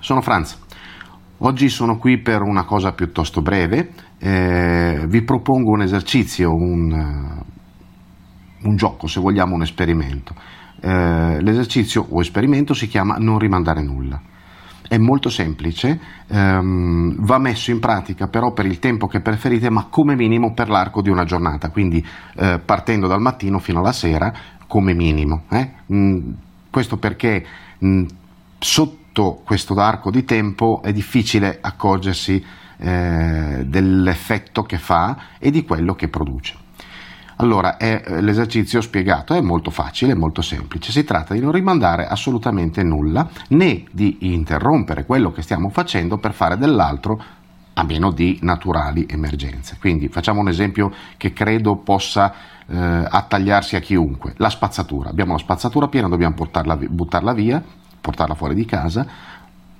sono Franz. Oggi sono qui per una cosa piuttosto breve. Eh, vi propongo un esercizio, un, un, gioco, se vogliamo, un esperimento. Eh, l'esercizio o esperimento si chiama non rimandare nulla. È molto semplice, ehm, va messo in pratica però per il tempo che preferite, ma come minimo per l'arco di una giornata, quindi eh, partendo dal mattino fino alla sera come minimo. Eh? Mm, questo perché mh, mm, sotto questo arco di tempo è difficile accorgersi eh, dell'effetto che fa e di quello che produce. Allora, è, eh, l'esercizio spiegato è molto facile, molto semplice. Si tratta di non rimandare assolutamente nulla, né di interrompere quello che stiamo facendo per fare dell'altro, a meno di naturali emergenze. Quindi facciamo un esempio che credo possa eh, attagliarsi a chiunque. La spazzatura. Abbiamo la spazzatura piena, dobbiamo buttarla via, portarla fuori di casa,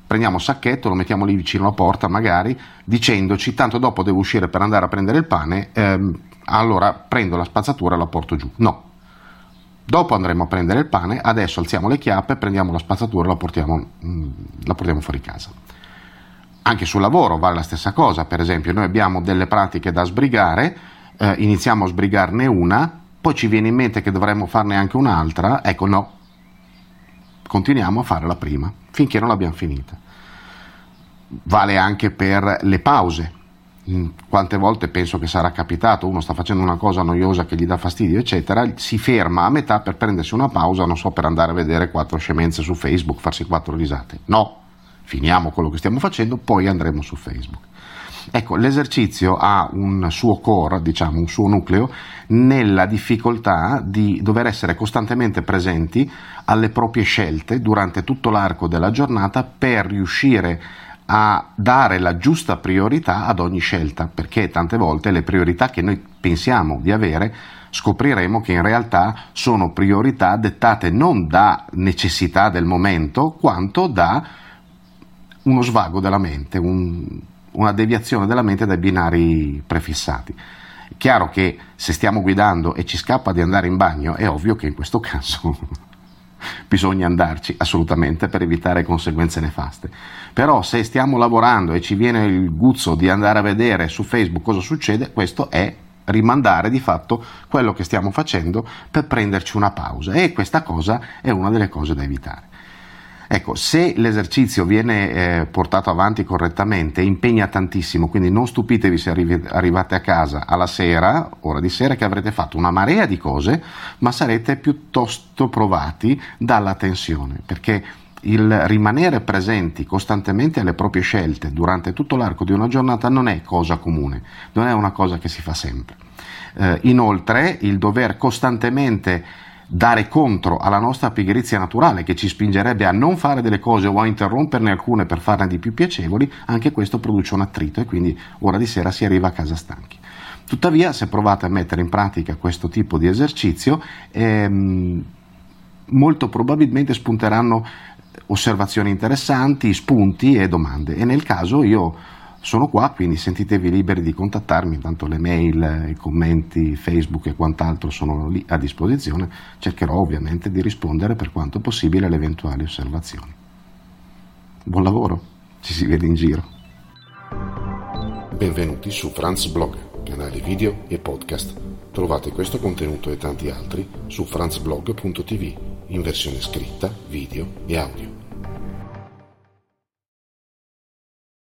prendiamo il sacchetto, lo mettiamo lì vicino alla porta magari, dicendoci tanto dopo devo uscire per andare a prendere il pane, ehm, allora prendo la spazzatura e la porto giù. No. Dopo andremo a prendere il pane, adesso alziamo le chiappe, prendiamo la spazzatura e la portiamo, mm, la portiamo fuori casa. Anche sul lavoro vale la stessa cosa, per esempio noi abbiamo delle pratiche da sbrigare, eh, iniziamo a sbrigarne una, poi ci viene in mente che dovremmo farne anche un'altra, ecco no, continuiamo a fare la prima finché non l'abbiamo finita. Vale anche per le pause, quante volte penso che sarà capitato, uno sta facendo una cosa noiosa che gli dà fastidio, eccetera, si ferma a metà per prendersi una pausa, non so, per andare a vedere quattro scemenze su Facebook, farsi quattro risate. No, finiamo quello che stiamo facendo, poi andremo su Facebook. Ecco, l'esercizio ha un suo core, diciamo, un suo nucleo, nella difficoltà di dover essere costantemente presenti alle proprie scelte durante tutto l'arco della giornata per riuscire a dare la giusta priorità ad ogni scelta, perché tante volte le priorità che noi pensiamo di avere scopriremo che in realtà sono priorità dettate non da necessità del momento, quanto da uno svago della mente, un, una deviazione della mente dai binari prefissati. È chiaro che se stiamo guidando e ci scappa di andare in bagno, è ovvio che in questo caso bisogna andarci assolutamente per evitare conseguenze nefaste. Però se stiamo lavorando e ci viene il guzzo di andare a vedere su Facebook cosa succede, questo è rimandare di fatto quello che stiamo facendo per prenderci una pausa e questa cosa è una delle cose da evitare. Ecco, se l'esercizio viene eh, portato avanti correttamente, impegna tantissimo, quindi non stupitevi se arrivi, arrivate a casa alla sera, ora di sera, che avrete fatto una marea di cose, ma sarete piuttosto provati dalla tensione, perché il rimanere presenti costantemente alle proprie scelte durante tutto l'arco di una giornata non è cosa comune, non è una cosa che si fa sempre. Eh, inoltre, il dover costantemente dare contro alla nostra pigrizia naturale che ci spingerebbe a non fare delle cose o a interromperne alcune per farne di più piacevoli, anche questo produce un attrito e quindi ora di sera si arriva a casa stanchi. Tuttavia, se provate a mettere in pratica questo tipo di esercizio, ehm, molto probabilmente spunteranno osservazioni interessanti, spunti e domande e nel caso io sono qua, quindi sentitevi liberi di contattarmi, tanto le mail, i commenti, Facebook e quant'altro sono lì a disposizione, cercherò ovviamente di rispondere per quanto possibile alle eventuali osservazioni. Buon lavoro, ci si vede in giro. Benvenuti su Franz Blog, canale video e podcast. Trovate questo contenuto e tanti altri su franzblog.tv in versione scritta, video e audio.